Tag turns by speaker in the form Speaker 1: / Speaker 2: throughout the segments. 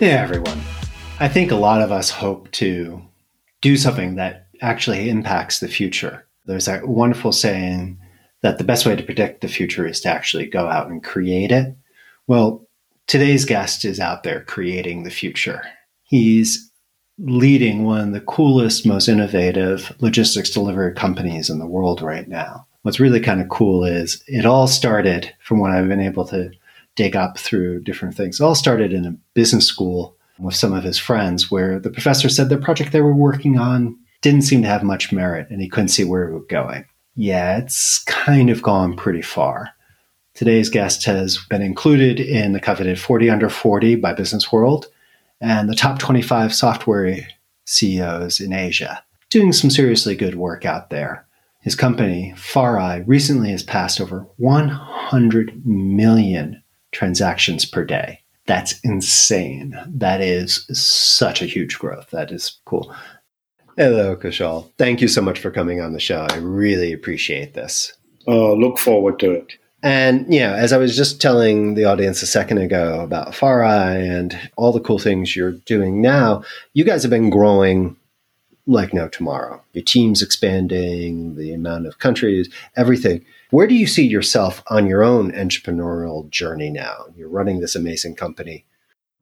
Speaker 1: Yeah, everyone. I think a lot of us hope to do something that actually impacts the future. There's that wonderful saying that the best way to predict the future is to actually go out and create it. Well, today's guest is out there creating the future. He's leading one of the coolest, most innovative logistics delivery companies in the world right now. What's really kind of cool is it all started from what I've been able to dig up through different things. It all started in a business school with some of his friends where the professor said the project they were working on didn't seem to have much merit and he couldn't see where it was going. Yeah, it's kind of gone pretty far. Today's guest has been included in the coveted 40 under 40 by Business World and the top 25 software CEOs in Asia, doing some seriously good work out there. His company, FarEye, recently has passed over 100 million transactions per day. That's insane. That is such a huge growth. That is cool. Hello, Kushal. Thank you so much for coming on the show. I really appreciate this.
Speaker 2: Uh, look forward to it.
Speaker 1: And, you know, as I was just telling the audience a second ago about FarEye and all the cool things you're doing now, you guys have been growing like no tomorrow. Your team's expanding, the amount of countries, everything. Where do you see yourself on your own entrepreneurial journey now? You're running this amazing company.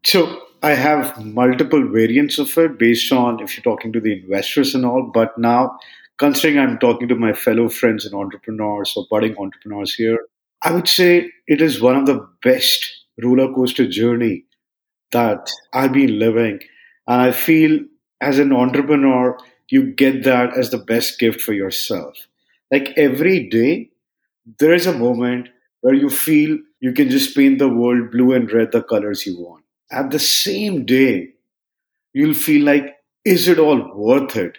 Speaker 2: So I have multiple variants of it based on if you're talking to the investors and all. But now, considering I'm talking to my fellow friends and entrepreneurs or budding entrepreneurs here, I would say it is one of the best roller coaster journey that I've been living. And I feel as an entrepreneur, you get that as the best gift for yourself. Like every day, there is a moment where you feel you can just paint the world blue and red the colors you want. At the same day, you'll feel like, is it all worth it?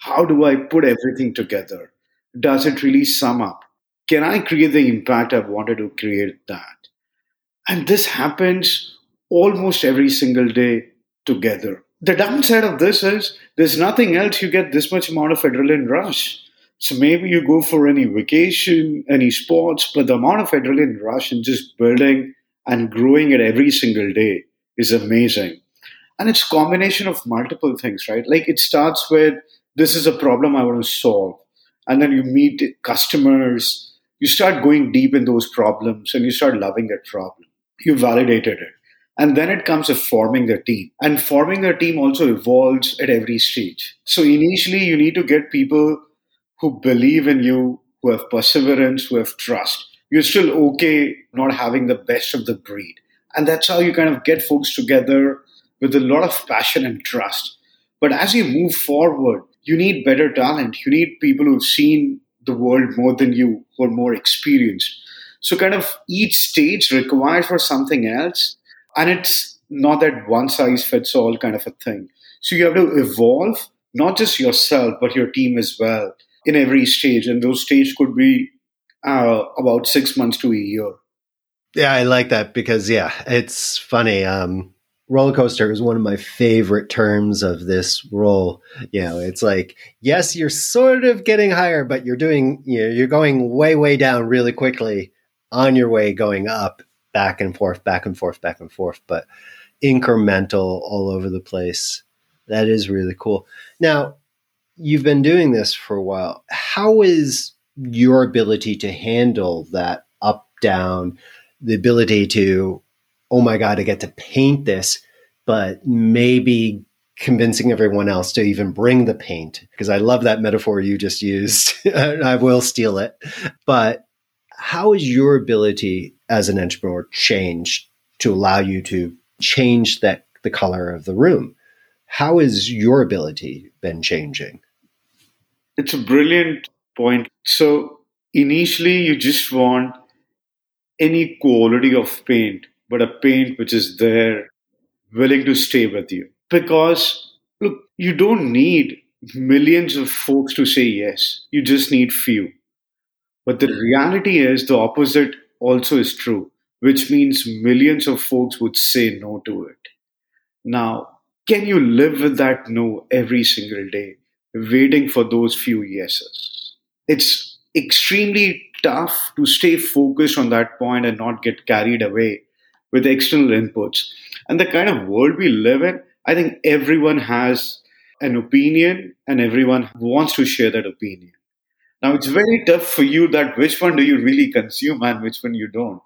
Speaker 2: How do I put everything together? Does it really sum up? Can I create the impact I've wanted to create that? And this happens almost every single day together. The downside of this is there's nothing else you get this much amount of adrenaline rush. So maybe you go for any vacation, any sports, but the amount of adrenaline rush and just building and growing it every single day is amazing. And it's combination of multiple things, right? Like it starts with this is a problem I want to solve. And then you meet customers, you start going deep in those problems and you start loving that problem. You validated it. And then it comes to forming the team. And forming the team also evolves at every stage. So initially, you need to get people who believe in you, who have perseverance, who have trust. You're still okay not having the best of the breed. And that's how you kind of get folks together with a lot of passion and trust. But as you move forward, you need better talent. You need people who've seen the world more than you, who are more experienced. So, kind of each stage requires for something else. And it's not that one size fits all kind of a thing. So, you have to evolve, not just yourself, but your team as well in every stage. And those stages could be uh, about six months to a year.
Speaker 1: Yeah, I like that because, yeah, it's funny. Um, roller coaster is one of my favorite terms of this role. You know, it's like, yes, you're sort of getting higher, but you're doing, you know, you're going way, way down really quickly on your way going up, back and forth, back and forth, back and forth, but incremental all over the place. That is really cool. Now, you've been doing this for a while. How is your ability to handle that up, down, the ability to, oh my God, I get to paint this, but maybe convincing everyone else to even bring the paint? Because I love that metaphor you just used. I will steal it. But how is your ability as an entrepreneur change to allow you to change that the color of the room? How has your ability been changing?
Speaker 2: It's a brilliant point. So initially, you just want any quality of paint but a paint which is there, willing to stay with you. Because, look, you don't need millions of folks to say yes, you just need few. But the reality is the opposite also is true, which means millions of folks would say no to it. Now, can you live with that no every single day, waiting for those few yeses? It's extremely tough to stay focused on that point and not get carried away with external inputs. And the kind of world we live in, I think everyone has an opinion and everyone wants to share that opinion. Now, it's very tough for you that which one do you really consume and which one you don't.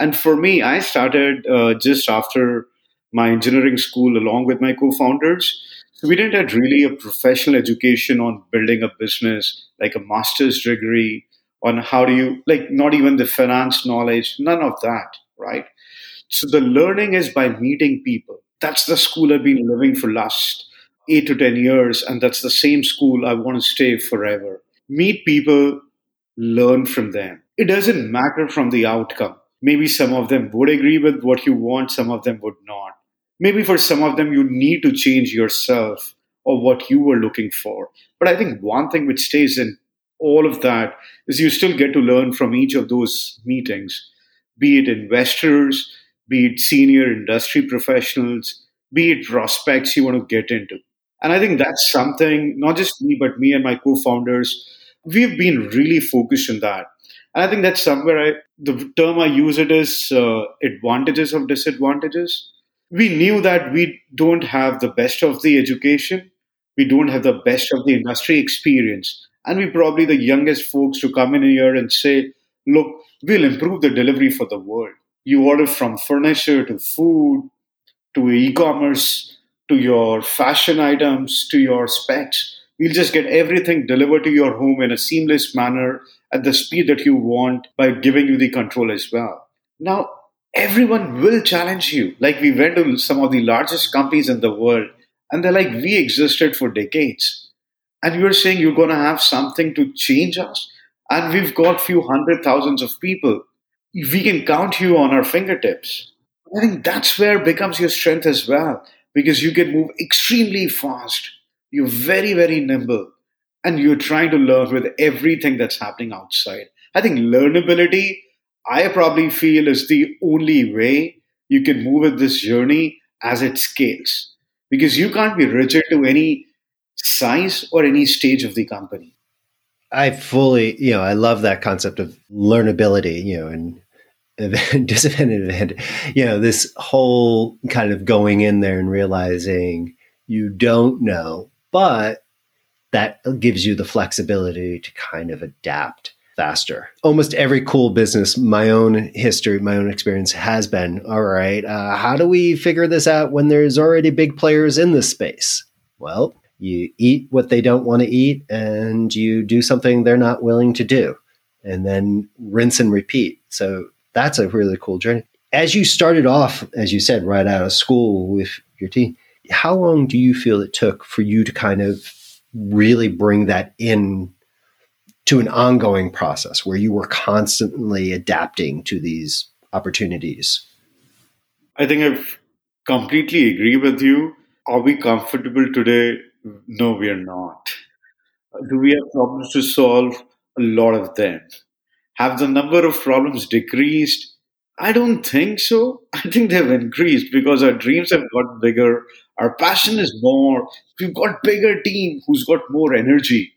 Speaker 2: And for me, I started uh, just after my engineering school along with my co-founders. We didn't have really a professional education on building a business, like a master's degree on how do you like not even the finance knowledge, none of that, right? So the learning is by meeting people. That's the school I've been living for last eight to ten years, and that's the same school I want to stay forever. Meet people, learn from them. It doesn't matter from the outcome. Maybe some of them would agree with what you want, some of them would not maybe for some of them you need to change yourself or what you were looking for but i think one thing which stays in all of that is you still get to learn from each of those meetings be it investors be it senior industry professionals be it prospects you want to get into and i think that's something not just me but me and my co-founders we've been really focused on that. And i think that's somewhere i the term i use it is uh, advantages of disadvantages. We knew that we don't have the best of the education, we don't have the best of the industry experience, and we're probably the youngest folks to come in here and say, look, we'll improve the delivery for the world. You order from furniture to food to e-commerce to your fashion items to your specs. We'll just get everything delivered to your home in a seamless manner at the speed that you want by giving you the control as well. Now, everyone will challenge you. Like we went to some of the largest companies in the world, and they're like, we existed for decades. And you're saying you're going to have something to change us? And we've got few hundred thousands of people. We can count you on our fingertips. I think that's where becomes your strength as well, because you can move extremely fast. You're very, very nimble, and you're trying to learn with everything that's happening outside. I think learnability I probably feel is the only way you can move with this journey as it scales. Because you can't be rigid to any size or any stage of the company.
Speaker 1: I fully, you know, I love that concept of learnability, you know, and and you know this whole kind of going in there and realizing you don't know but that gives you the flexibility to kind of adapt faster. Almost every cool business, my own history, my own experience has been all right, uh, how do we figure this out when there's already big players in this space? Well, you eat what they don't want to eat and you do something they're not willing to do, and then rinse and repeat. So that's a really cool journey. As you started off, as you said, right out of school with your team, how long do you feel it took for you to kind of really bring that in to an ongoing process where you were constantly adapting to these opportunities?
Speaker 2: I think I completely agree with you. Are we comfortable today? No, we are not. Do we have problems to solve? A lot of them. Have the number of problems decreased? I don't think so. I think they've increased because our dreams have got bigger. Our passion is more. We've got bigger team who's got more energy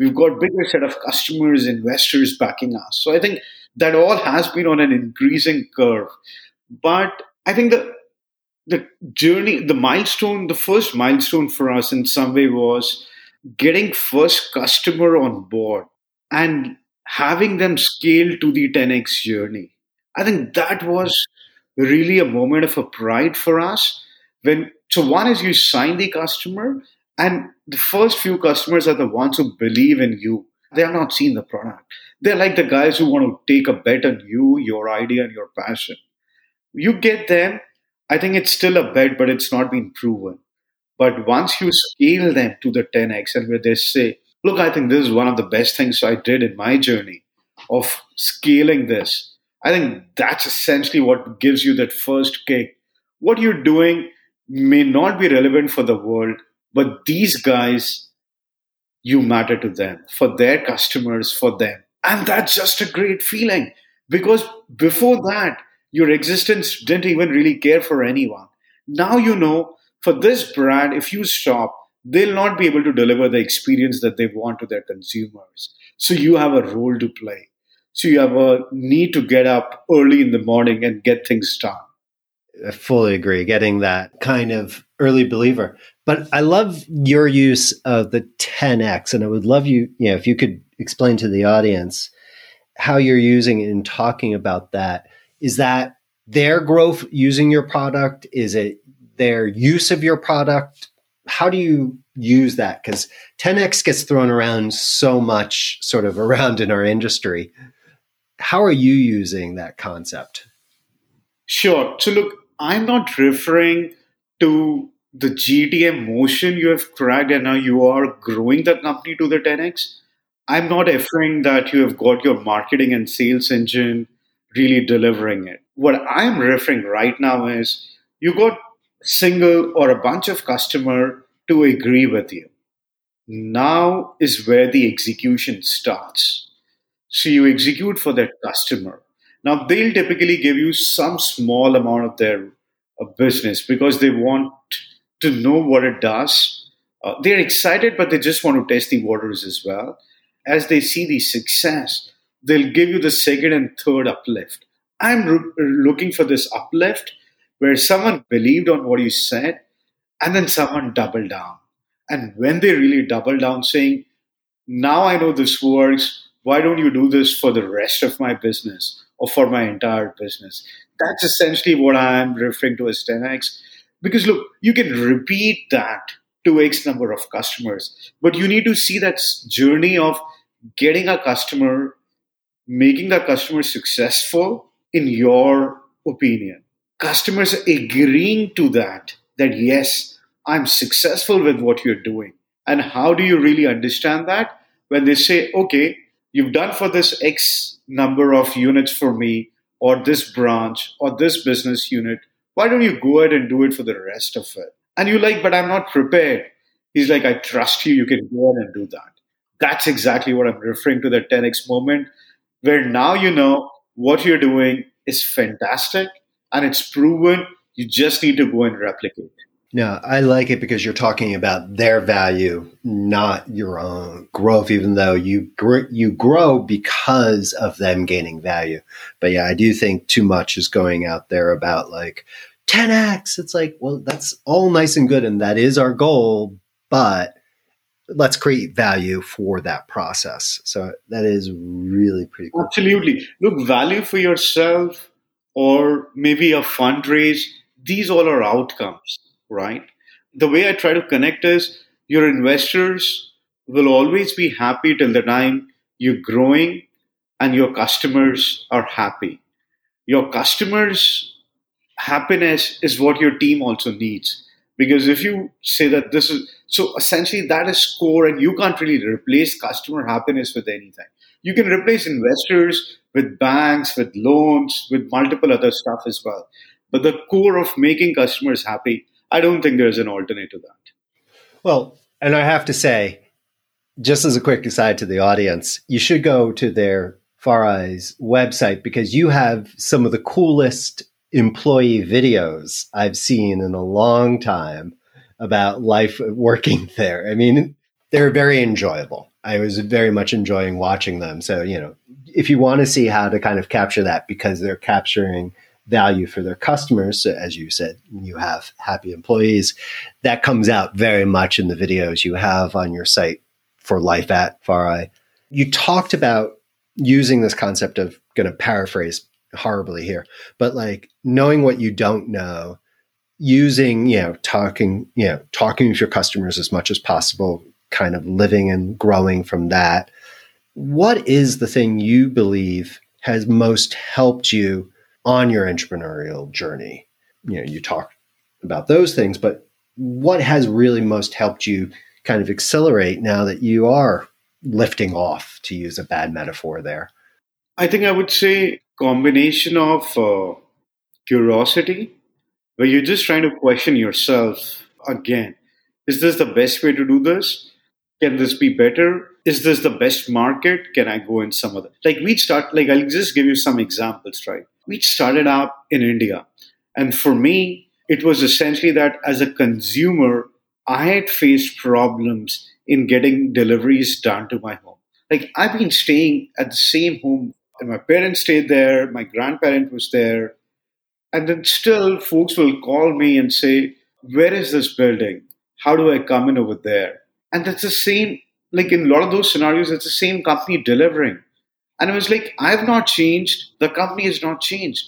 Speaker 2: we've got bigger set of customers investors backing us so i think that all has been on an increasing curve but i think the the journey the milestone the first milestone for us in some way was getting first customer on board and having them scale to the 10x journey i think that was really a moment of a pride for us when so one is you sign the customer and the first few customers are the ones who believe in you. They are not seeing the product. They're like the guys who want to take a bet on you, your idea, and your passion. You get them. I think it's still a bet, but it's not been proven. But once you scale them to the 10x and where they say, look, I think this is one of the best things I did in my journey of scaling this. I think that's essentially what gives you that first kick. What you're doing may not be relevant for the world, but these guys, you matter to them, for their customers, for them. And that's just a great feeling because before that, your existence didn't even really care for anyone. Now you know for this brand, if you stop, they'll not be able to deliver the experience that they want to their consumers. So you have a role to play. So you have a need to get up early in the morning and get things done.
Speaker 1: I fully agree. Getting that kind of early believer. But I love your use of the 10x, and I would love you, you know, if you could explain to the audience how you're using it in talking about that. Is that their growth using your product? Is it their use of your product? How do you use that? Because 10x gets thrown around so much, sort of around in our industry. How are you using that concept?
Speaker 2: Sure. So, look, I'm not referring to the GTM motion you have cracked and now you are growing the company to the 10x. I'm not referring that you have got your marketing and sales engine really delivering it. What I'm referring right now is you got single or a bunch of customer to agree with you. Now is where the execution starts. So you execute for that customer. Now they'll typically give you some small amount of their uh, business because they want to know what it does. Uh, they're excited, but they just want to test the waters as well. As they see the success, they'll give you the second and third uplift. I'm re- looking for this uplift where someone believed on what you said and then someone doubled down. And when they really doubled down, saying, Now I know this works, why don't you do this for the rest of my business or for my entire business? That's essentially what I'm referring to as 10x. Because look, you can repeat that to X number of customers, but you need to see that journey of getting a customer, making that customer successful in your opinion customers agreeing to that, that yes, I'm successful with what you're doing. And how do you really understand that? When they say, okay, you've done for this X number of units for me, or this branch, or this business unit, why don't you go ahead and do it for the rest of it? And you're like, but I'm not prepared. He's like, I trust you, you can go ahead and do that. That's exactly what I'm referring to the 10x moment, where now you know what you're doing is fantastic and it's proven. You just need to go and replicate.
Speaker 1: No, I like it because you're talking about their value, not your own growth. Even though you gr- you grow because of them gaining value, but yeah, I do think too much is going out there about like 10x. It's like, well, that's all nice and good, and that is our goal, but let's create value for that process. So that is really pretty cool.
Speaker 2: Absolutely. Look, value for yourself or maybe a fundraise. These all are outcomes, right? The way I try to connect is your investors will always be happy till the time you're growing and your customers are happy. Your customers' happiness is what your team also needs. Because if you say that this is so essentially that is core, and you can't really replace customer happiness with anything. You can replace investors with banks, with loans, with multiple other stuff as well. But the core of making customers happy, I don't think there's an alternate to that.
Speaker 1: Well, and I have to say, just as a quick aside to the audience, you should go to their FarEye's website because you have some of the coolest employee videos I've seen in a long time about life working there. I mean, they're very enjoyable. I was very much enjoying watching them. So, you know, if you want to see how to kind of capture that because they're capturing value for their customers, so as you said, you have happy employees, that comes out very much in the videos you have on your site for life at FarEye. You talked about using this concept of going to paraphrase horribly here, but like knowing what you don't know, using, you know, talking, you know, talking with your customers as much as possible, kind of living and growing from that. What is the thing you believe has most helped you on your entrepreneurial journey? You know, you talk about those things, but what has really most helped you kind of accelerate now that you are lifting off, to use a bad metaphor there?
Speaker 2: I think I would say combination of uh, curiosity, where you're just trying to question yourself again. Is this the best way to do this? Can this be better? Is this the best market? Can I go in some other? Like we start, like I'll just give you some examples, right? We started out in India. And for me, it was essentially that as a consumer, I had faced problems in getting deliveries done to my home. Like I've been staying at the same home, and my parents stayed there, my grandparent was there, and then still folks will call me and say, Where is this building? How do I come in over there? And that's the same, like in a lot of those scenarios, it's the same company delivering. And it was like, I've not changed, the company has not changed.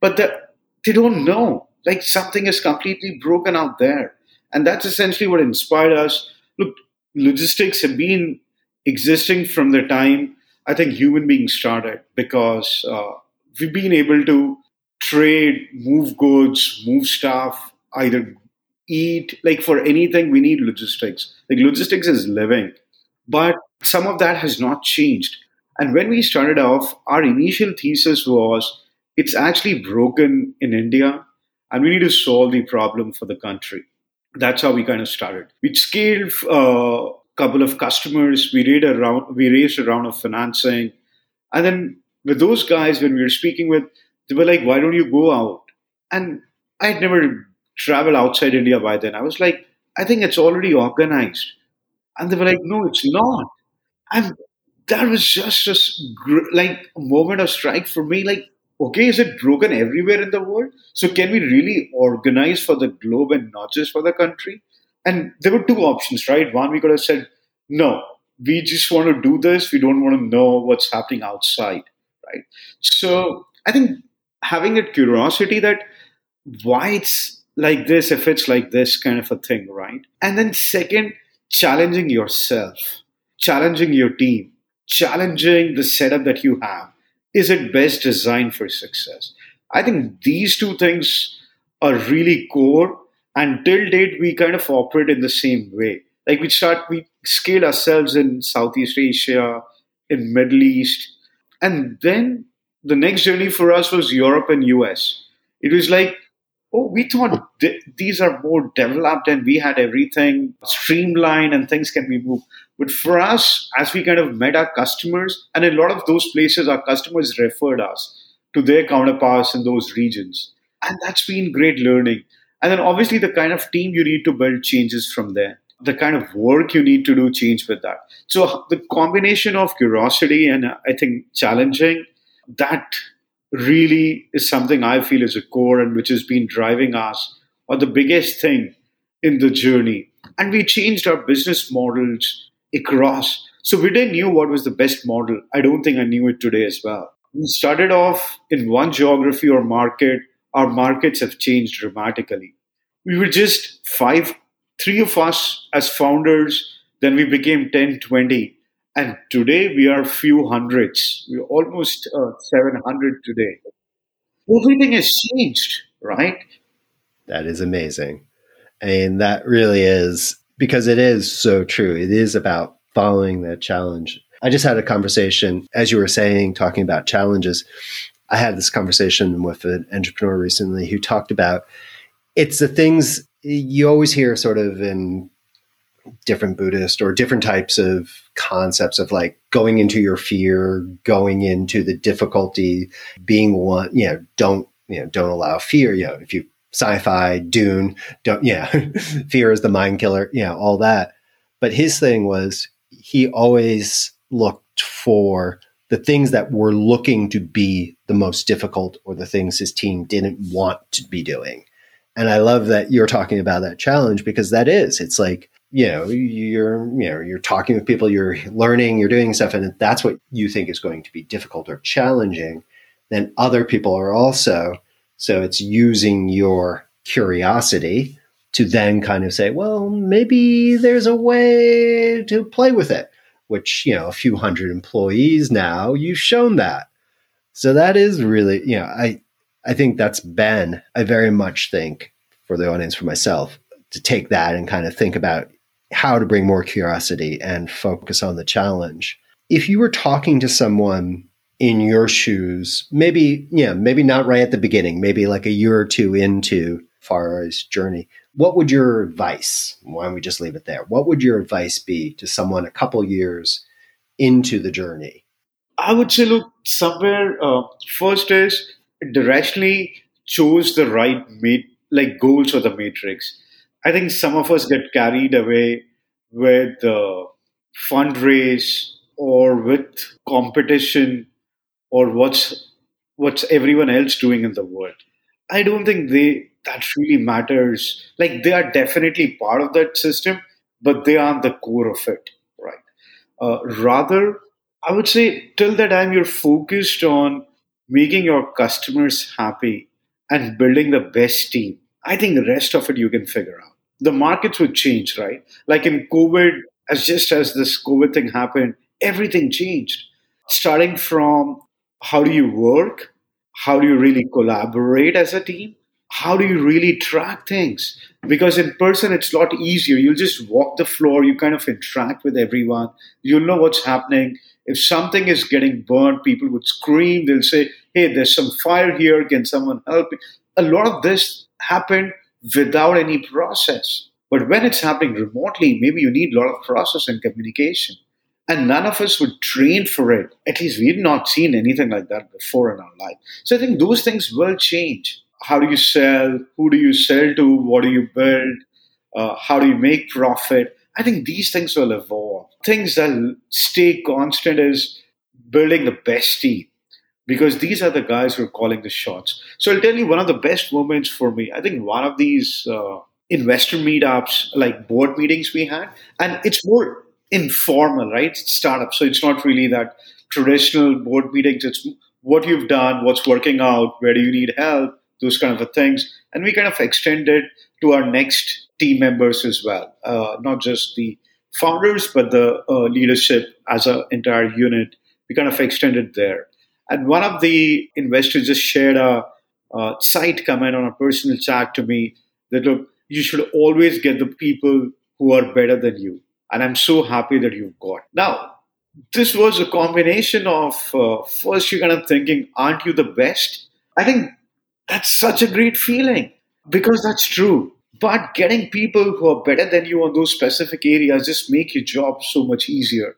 Speaker 2: But the, they don't know. Like something is completely broken out there. And that's essentially what inspired us. Look, logistics have been existing from the time I think human beings started because uh, we've been able to trade, move goods, move stuff, either eat. Like for anything, we need logistics. Like logistics is living. But some of that has not changed. And when we started off, our initial thesis was it's actually broken in India and we need to solve the problem for the country. That's how we kind of started. We scaled a uh, couple of customers. We raised a round. We raised a round of financing, and then with those guys, when we were speaking with, they were like, "Why don't you go out?" And I had never traveled outside India by then. I was like, "I think it's already organized," and they were like, "No, it's not." And that was just a like a moment of strike for me. Like, okay, is it broken everywhere in the world? So can we really organize for the globe and not just for the country? And there were two options, right? One, we could have said, no, we just want to do this. We don't want to know what's happening outside, right? So I think having that curiosity that why it's like this, if it's like this kind of a thing, right? And then second, challenging yourself, challenging your team, challenging the setup that you have is it best designed for success? I think these two things are really core. And till date, we kind of operate in the same way. Like we start, we scale ourselves in Southeast Asia, in Middle East, and then the next journey for us was Europe and US. It was like, oh, we thought th- these are more developed and we had everything streamlined and things can be moved. But for us, as we kind of met our customers, and a lot of those places, our customers referred us to their counterparts in those regions. And that's been great learning. And then obviously, the kind of team you need to build changes from there. The kind of work you need to do change with that. So, the combination of curiosity and uh, I think challenging, that really is something I feel is a core and which has been driving us, or the biggest thing in the journey. And we changed our business models across. So we didn't knew what was the best model. I don't think I knew it today as well. We started off in one geography or market. Our markets have changed dramatically. We were just five, three of us as founders. Then we became 10, 20. And today we are few hundreds. We're almost uh, 700 today. Everything has changed, right?
Speaker 1: That is amazing. and that really is because it is so true. It is about following that challenge. I just had a conversation, as you were saying, talking about challenges. I had this conversation with an entrepreneur recently who talked about it's the things you always hear sort of in different Buddhist or different types of concepts of like going into your fear, going into the difficulty, being one, you know, don't, you know, don't allow fear. You know, if you sci-fi, Dune, don't yeah, fear is the mind killer, yeah, all that. But his thing was he always looked for the things that were looking to be the most difficult or the things his team didn't want to be doing. And I love that you're talking about that challenge because that is, it's like, you know, you're, you know, you're talking with people, you're learning, you're doing stuff, and that's what you think is going to be difficult or challenging. Then other people are also so it's using your curiosity to then kind of say, well, maybe there's a way to play with it, which, you know, a few hundred employees now, you've shown that. So that is really, you know, I, I think that's been, I very much think for the audience, for myself, to take that and kind of think about how to bring more curiosity and focus on the challenge. If you were talking to someone in your shoes, maybe, yeah, maybe not right at the beginning, maybe like a year or two into FarEye's journey, what would your advice, why don't we just leave it there? What would your advice be to someone a couple years into the journey?
Speaker 2: I would say, look, somewhere uh, first is directionally choose the right mate, like goals or the matrix. I think some of us get carried away with the fundraise or with competition or what's what's everyone else doing in the world. I don't think they that really matters. Like they are definitely part of that system, but they aren't the core of it, right? Uh, rather, I would say till the time you're focused on making your customers happy and building the best team, I think the rest of it you can figure out. The markets would change, right? Like in COVID, as just as this COVID thing happened, everything changed. Starting from how do you work? How do you really collaborate as a team? How do you really track things? Because in person, it's a lot easier. You'll just walk the floor, you kind of interact with everyone, you'll know what's happening. If something is getting burned, people would scream, they'll say, Hey, there's some fire here, can someone help? A lot of this happened without any process. But when it's happening remotely, maybe you need a lot of process and communication. And none of us would train for it. At least we've not seen anything like that before in our life. So I think those things will change. How do you sell? Who do you sell to? What do you build? Uh, how do you make profit? I think these things will evolve. Things that stay constant is building the best team because these are the guys who are calling the shots. So I'll tell you one of the best moments for me. I think one of these uh, investor meetups, like board meetings we had, and it's more informal, right? startup. So it's not really that traditional board meetings. It's what you've done, what's working out, where do you need help, those kind of things. And we kind of extended to our next team members as well, uh, not just the founders, but the uh, leadership as an entire unit. We kind of extended there. And one of the investors just shared a, a site comment on a personal chat to me that look, you should always get the people who are better than you and I'm so happy that you've got. Now, this was a combination of uh, first you're kind of thinking, aren't you the best? I think that's such a great feeling because that's true. But getting people who are better than you on those specific areas just make your job so much easier.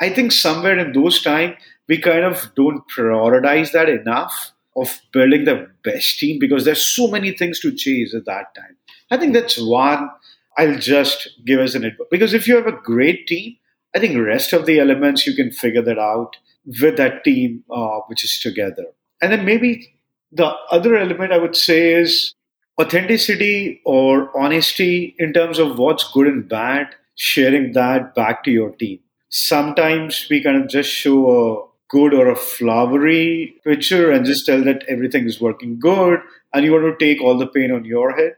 Speaker 2: I think somewhere in those times we kind of don't prioritize that enough of building the best team because there's so many things to chase at that time. I think that's one I'll just give us an advice. Because if you have a great team, I think rest of the elements you can figure that out with that team uh, which is together. And then maybe the other element I would say is authenticity or honesty in terms of what's good and bad, sharing that back to your team. Sometimes we kind of just show a good or a flowery picture and just tell that everything is working good and you want to take all the pain on your head.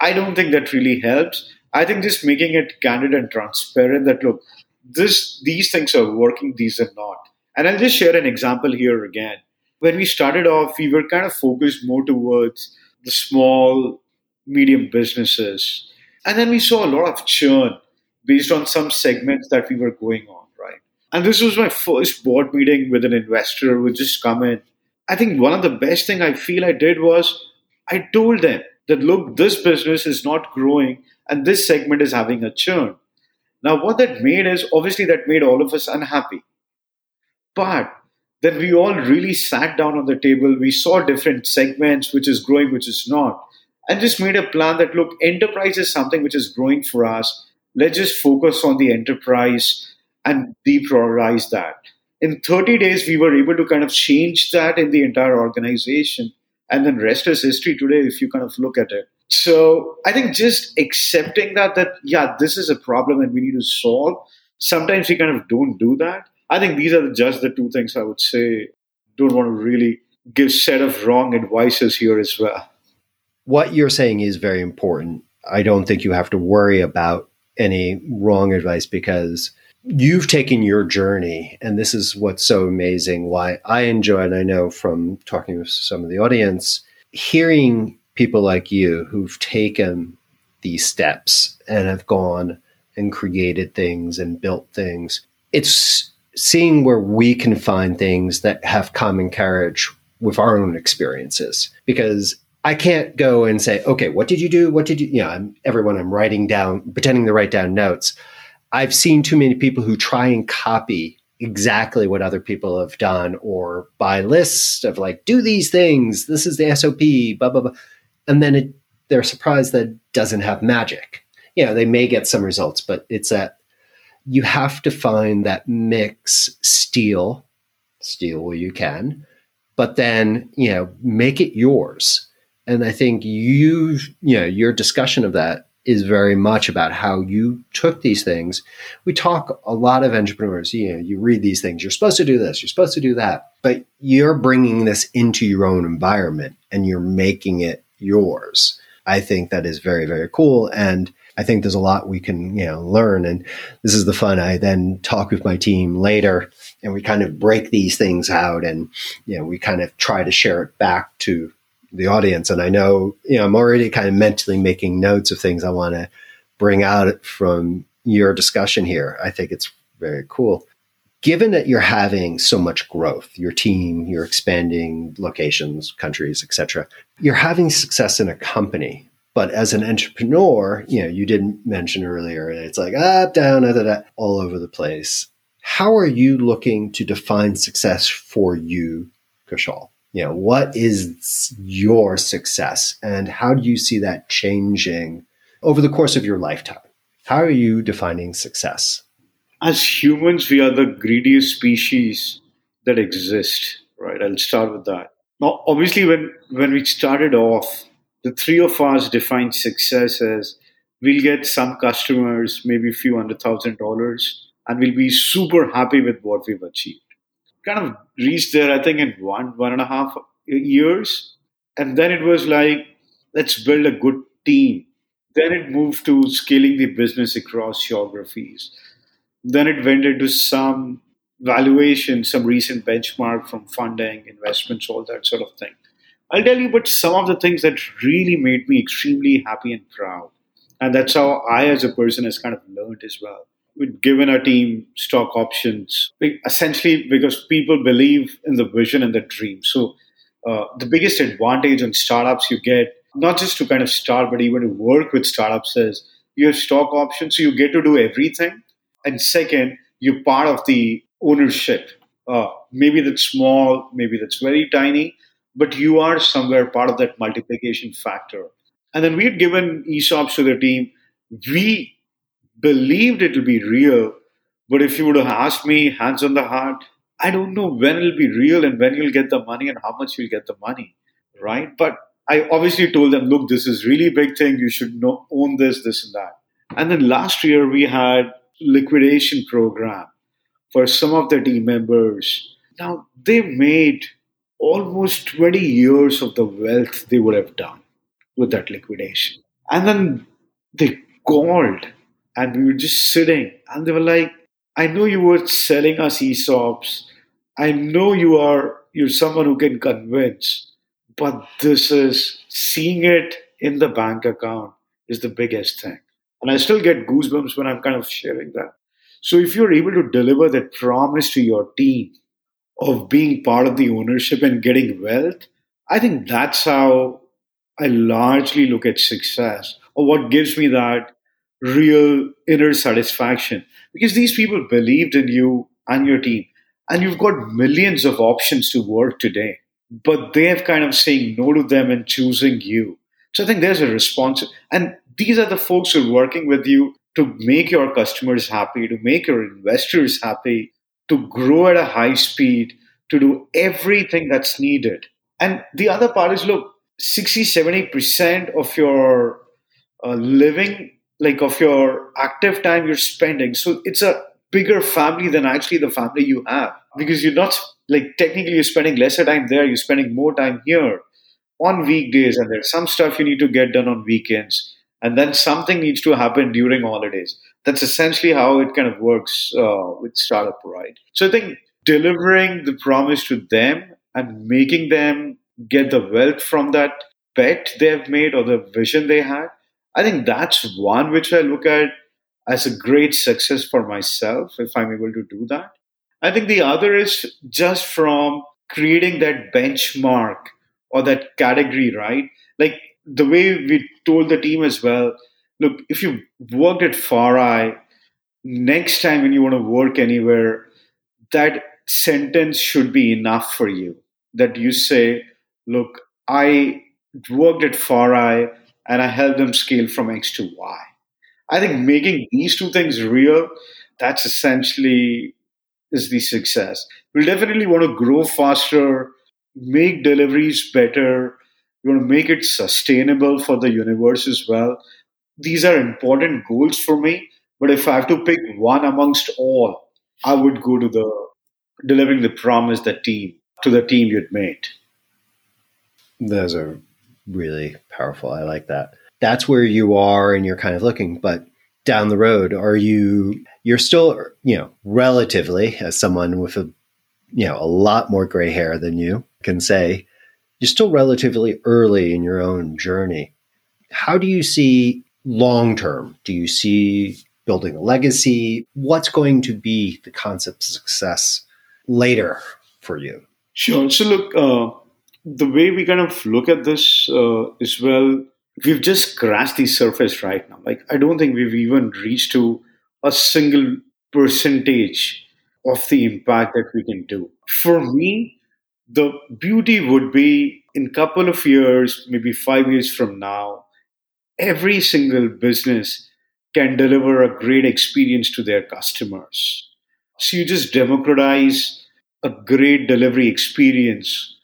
Speaker 2: I don't think that really helps. I think just making it candid and transparent that look, this these things are working, these are not. And I'll just share an example here again. When we started off, we were kind of focused more towards the small, medium businesses. And then we saw a lot of churn based on some segments that we were going on? And this was my first board meeting with an investor who just come in. I think one of the best thing I feel I did was I told them that look, this business is not growing and this segment is having a churn. Now, what that made is obviously that made all of us unhappy. But then we all really sat down on the table. We saw different segments, which is growing, which is not, and just made a plan that look, enterprise is something which is growing for us. Let's just focus on the enterprise and deprioritize that. In 30 days, we were able to kind of change that in the entire organization. And then rest is history today if you kind of look at it. So i think just accepting that that yeah this is a problem and we need to solve. Sometimes we kind of don't do that. I think these are just the two things i would say. Don't want to really give set of wrong advices here as well.
Speaker 1: What you're saying is very important. I don't think you have to worry about any wrong advice because you've taken your journey, and this is what's so amazing. Why I enjoy and I know from talking with some of the audience, hearing people like you who've taken these steps and have gone and created things and built things. It's seeing where we can find things that have common carriage with our own experiences because I can't go and say, okay, what did you do? What did you, you know, everyone I'm writing down, pretending to write down notes. I've seen too many people who try and copy exactly what other people have done or buy lists of like, do these things. This is the SOP, blah, blah, blah. And then it, they're surprised that it doesn't have magic. You know, they may get some results, but it's that you have to find that mix steal, steal where you can, but then, you know, make it yours. And I think you, you know, your discussion of that is very much about how you took these things. We talk a lot of entrepreneurs, you know, you read these things, you're supposed to do this, you're supposed to do that, but you're bringing this into your own environment and you're making it yours. I think that is very, very cool. And I think there's a lot we can, you know, learn. And this is the fun. I then talk with my team later and we kind of break these things out and, you know, we kind of try to share it back to the audience. And I know, you know, I'm already kind of mentally making notes of things I want to bring out from your discussion here. I think it's very cool. Given that you're having so much growth, your team, you're expanding locations, countries, etc., you're having success in a company but as an entrepreneur, you know, you didn't mention earlier, it's like up, down, da, da, da, all over the place. How are you looking to define success for you, Kushal? You know, what is your success and how do you see that changing over the course of your lifetime? How are you defining success?
Speaker 2: As humans, we are the greediest species that exist, right? I'll start with that. Now, obviously, when, when we started off, the three of us defined success as we'll get some customers, maybe a few hundred thousand dollars, and we'll be super happy with what we've achieved. Kind of reached there, I think, in one, one and a half years. And then it was like, let's build a good team. Then it moved to scaling the business across geographies. Then it went into some valuation, some recent benchmark from funding, investments, all that sort of thing. I'll tell you, but some of the things that really made me extremely happy and proud. And that's how I, as a person, has kind of learned as well. We've given our team stock options, essentially because people believe in the vision and the dream. So, uh, the biggest advantage on startups you get, not just to kind of start, but even to work with startups, is you have stock options, so you get to do everything. And second, you're part of the ownership. Uh, maybe that's small, maybe that's very tiny, but you are somewhere part of that multiplication factor. And then we had given ESOPs to the team. We believed it will be real, but if you would have asked me, hands on the heart, I don't know when it'll be real and when you'll get the money and how much you'll get the money, right? But I obviously told them, look, this is really big thing. You should know, own this, this, and that. And then last year we had liquidation program for some of the team members. Now they made almost 20 years of the wealth they would have done with that liquidation. And then they called and we were just sitting and they were like, I know you were selling us ESOPs. I know you are you're someone who can convince, but this is seeing it in the bank account is the biggest thing. And I still get goosebumps when I'm kind of sharing that. So if you're able to deliver that promise to your team of being part of the ownership and getting wealth, I think that's how I largely look at success or what gives me that real inner satisfaction. Because these people believed in you and your team, and you've got millions of options to work today, but they have kind of saying no to them and choosing you. So I think there's a response. And these are the folks who are working with you to make your customers happy, to make your investors happy, to grow at a high speed, to do everything that's needed. And the other part is look, 60, 70% of your uh, living, like of your active time, you're spending. So it's a bigger family than actually the family you have. Because you're not like technically you're spending lesser time there, you're spending more time here on weekdays, and there's some stuff you need to get done on weekends, and then something needs to happen during holidays. That's essentially how it kind of works uh, with startup right? So i think delivering the promise to them and making them get the wealth from that bet they have made or the vision they had i think that's one which i look at as a great success for myself if i'm able to do that I think the other is just from creating that benchmark or that category, right? Like the way we told the team as well look, if you worked at FarEye, next time when you want to work anywhere, that sentence should be enough for you. That you say, look, I worked at FarEye and I help them scale from X to Y. I think making these two things real, that's essentially is the success. We'll definitely want to grow faster, make deliveries better. We want to make it sustainable for the universe as well. These are important goals for me. But if I have to pick one amongst all, I would go to the delivering the promise that team to the team you'd made.
Speaker 1: Those are really powerful. I like that. That's where you are and you're kind of looking, but down the road, are you you're still, you know, relatively as someone with a you know, a lot more gray hair than you can say, you're still relatively early in your own journey. How do you see long term? Do you see building a legacy? What's going to be the concept of success later for you?
Speaker 2: Sure. So, look, uh, the way we kind of look at this uh, is well, we've just scratched the surface right now. Like, I don't think we've even reached to a single percentage of the impact that we can do. For me, the beauty would be in a couple of years, maybe five years from now, every single business can deliver a great experience to their customers. So you just democratize a great delivery experience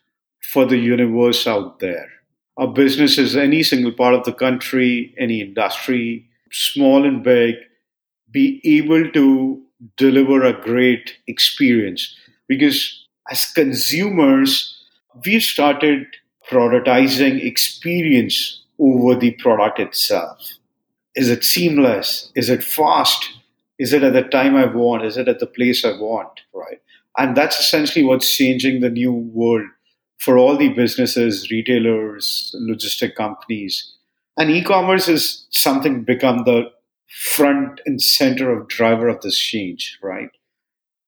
Speaker 2: for the universe out there. Our businesses, any single part of the country, any industry, small and big, be able to deliver a great experience. Because as consumers, we've started prioritizing experience over the product itself. Is it seamless? Is it fast? Is it at the time I want? Is it at the place I want? Right. And that's essentially what's changing the new world for all the businesses, retailers, logistic companies. And e-commerce is something become the front and center of driver of this change, right?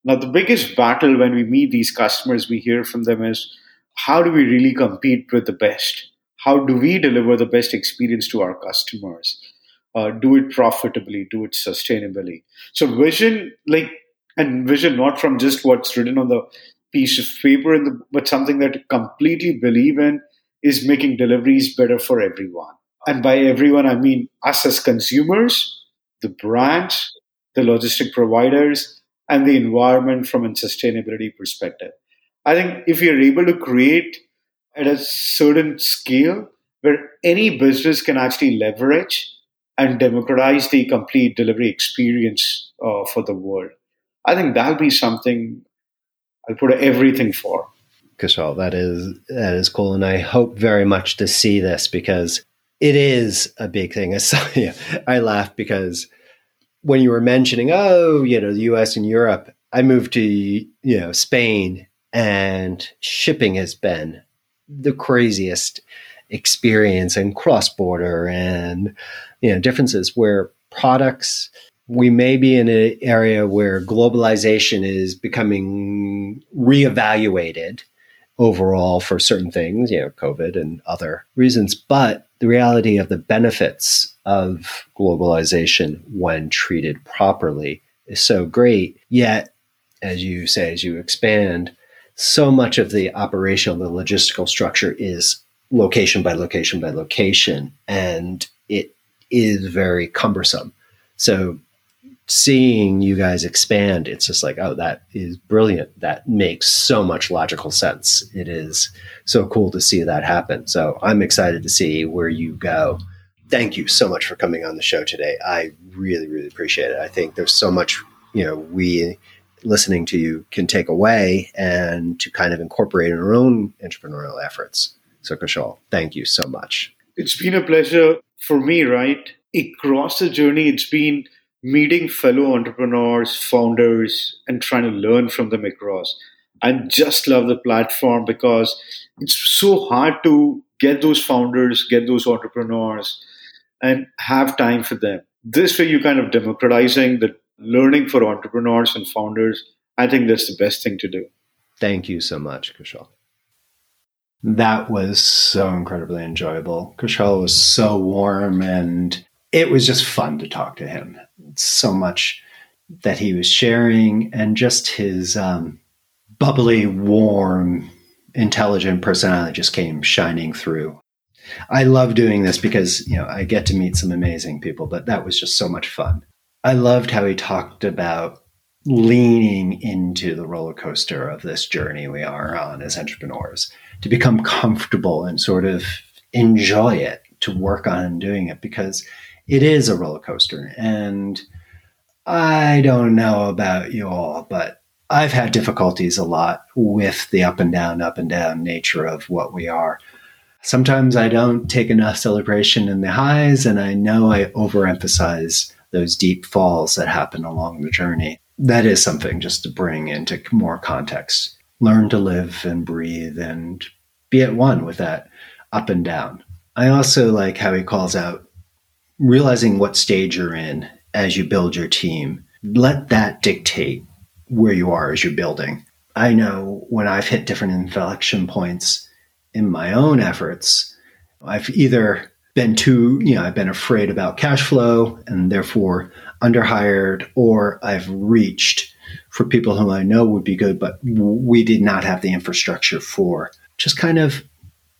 Speaker 2: Now, the biggest battle when we meet these customers, we hear from them is how do we really compete with the best? How do we deliver the best experience to our customers? Uh, do it profitably, do it sustainably. So, vision, like, and vision not from just what's written on the piece of paper, the, but something that I completely believe in is making deliveries better for everyone. And by everyone, I mean us as consumers, the brands, the logistic providers, and the environment from a sustainability perspective. I think if you're able to create at a certain scale where any business can actually leverage and democratize the complete delivery experience uh, for the world, I think that'll be something I'll put everything for.
Speaker 1: Kushal, that is that is cool, and I hope very much to see this because it is a big thing. I, saw, yeah, I laugh because when you were mentioning, oh, you know, the U.S. and Europe, I moved to you know Spain, and shipping has been the craziest experience and cross border and you know differences where products we may be in an area where globalization is becoming reevaluated overall for certain things, you know, COVID and other reasons. But the reality of the benefits of globalization when treated properly is so great. Yet, as you say, as you expand, so much of the operational, the logistical structure is location by location by location, and it is very cumbersome. So seeing you guys expand, it's just like, oh, that is brilliant. That makes so much logical sense. It is so cool to see that happen. So I'm excited to see where you go. Thank you so much for coming on the show today. I really, really appreciate it. I think there's so much, you know, we listening to you can take away and to kind of incorporate in our own entrepreneurial efforts. So, Kushal, thank you so much.
Speaker 2: It's been a pleasure for me, right? Across the journey, it's been meeting fellow entrepreneurs, founders, and trying to learn from them across. I just love the platform because it's so hard to get those founders, get those entrepreneurs, and have time for them. This way, you kind of democratizing the learning for entrepreneurs and founders I think that's the best thing to do.
Speaker 3: Thank you so much, Kushal.
Speaker 1: That was so incredibly enjoyable. Kushal was so warm and it was just fun to talk to him. So much that he was sharing and just his um, bubbly, warm, intelligent personality just came shining through. I love doing this because, you know, I get to meet some amazing people, but that was just so much fun. I loved how he talked about leaning into the roller coaster of this journey we are on as entrepreneurs to become comfortable and sort of enjoy it, to work on doing it because it is a roller coaster. And I don't know about you all, but I've had difficulties a lot with the up and down, up and down nature of what we are. Sometimes I don't take enough celebration in the highs, and I know I overemphasize those deep falls that happen along the journey. That is something just to bring into more context. Learn to live and breathe and be at one with that up and down. I also like how he calls out realizing what stage you're in as you build your team. Let that dictate where you are as you're building. I know when I've hit different inflection points in my own efforts, I've either been too, you know, I've been afraid about cash flow and therefore underhired, or I've reached for people who I know would be good, but we did not have the infrastructure for just kind of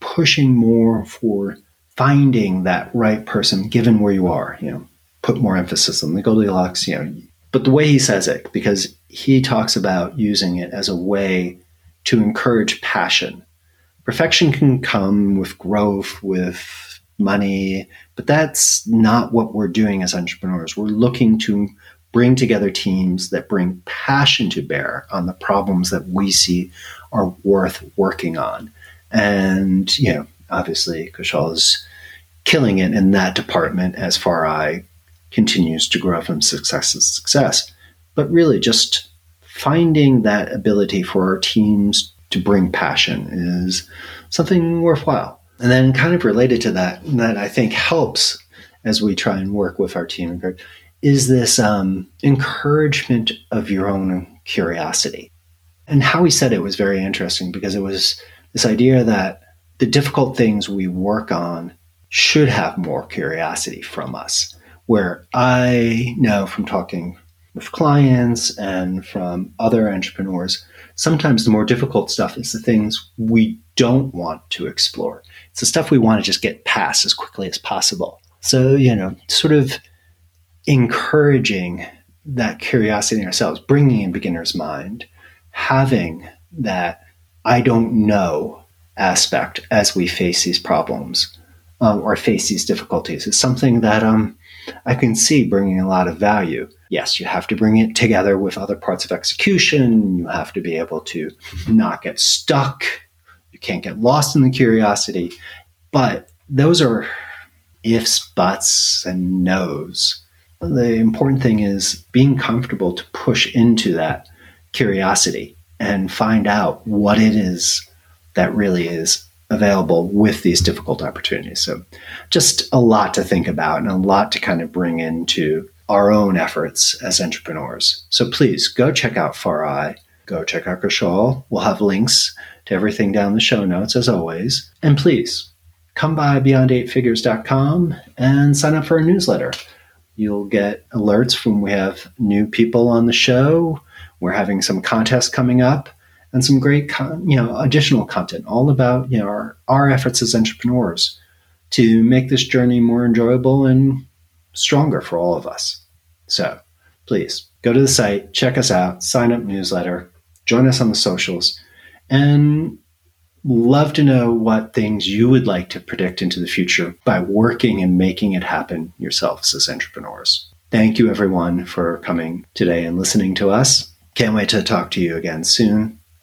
Speaker 1: pushing more for finding that right person given where you are, you know, put more emphasis on the Goldilocks, you know, but the way he says it, because he talks about using it as a way to encourage passion. Perfection can come with growth, with money, but that's not what we're doing as entrepreneurs. We're looking to bring together teams that bring passion to bear on the problems that we see are worth working on. And, you know, obviously Kushal is killing it in that department as FarEye continues to grow from success to success. But really, just finding that ability for our teams to bring passion is something worthwhile. And then, kind of related to that, that I think helps as we try and work with our team is this um, encouragement of your own curiosity. And how he said it was very interesting because it was this idea that the difficult things we work on should have more curiosity from us where I know from talking with clients and from other entrepreneurs, sometimes the more difficult stuff is the things we don't want to explore. It's the stuff we want to just get past as quickly as possible. So, you know, sort of encouraging that curiosity in ourselves, bringing in beginner's mind, having that I don't know aspect as we face these problems um, or face these difficulties is something that um, I can see bringing a lot of value. Yes, you have to bring it together with other parts of execution. You have to be able to not get stuck. You can't get lost in the curiosity. But those are ifs, buts, and nos. The important thing is being comfortable to push into that curiosity and find out what it is that really is available with these difficult opportunities. So, just a lot to think about and a lot to kind of bring into our own efforts as entrepreneurs. So, please go check out FarEye, go check out Kushal. We'll have links to everything down the show notes as always. And please come by beyond8figures.com and sign up for our newsletter. You'll get alerts when we have new people on the show. We're having some contests coming up and some great, con- you know, additional content all about you know our, our efforts as entrepreneurs to make this journey more enjoyable and stronger for all of us. So please go to the site, check us out, sign up newsletter, join us on the socials, and love to know what things you would like to predict into the future by working and making it happen yourselves as entrepreneurs. Thank you, everyone, for coming today and listening to us. Can't wait to talk to you again soon.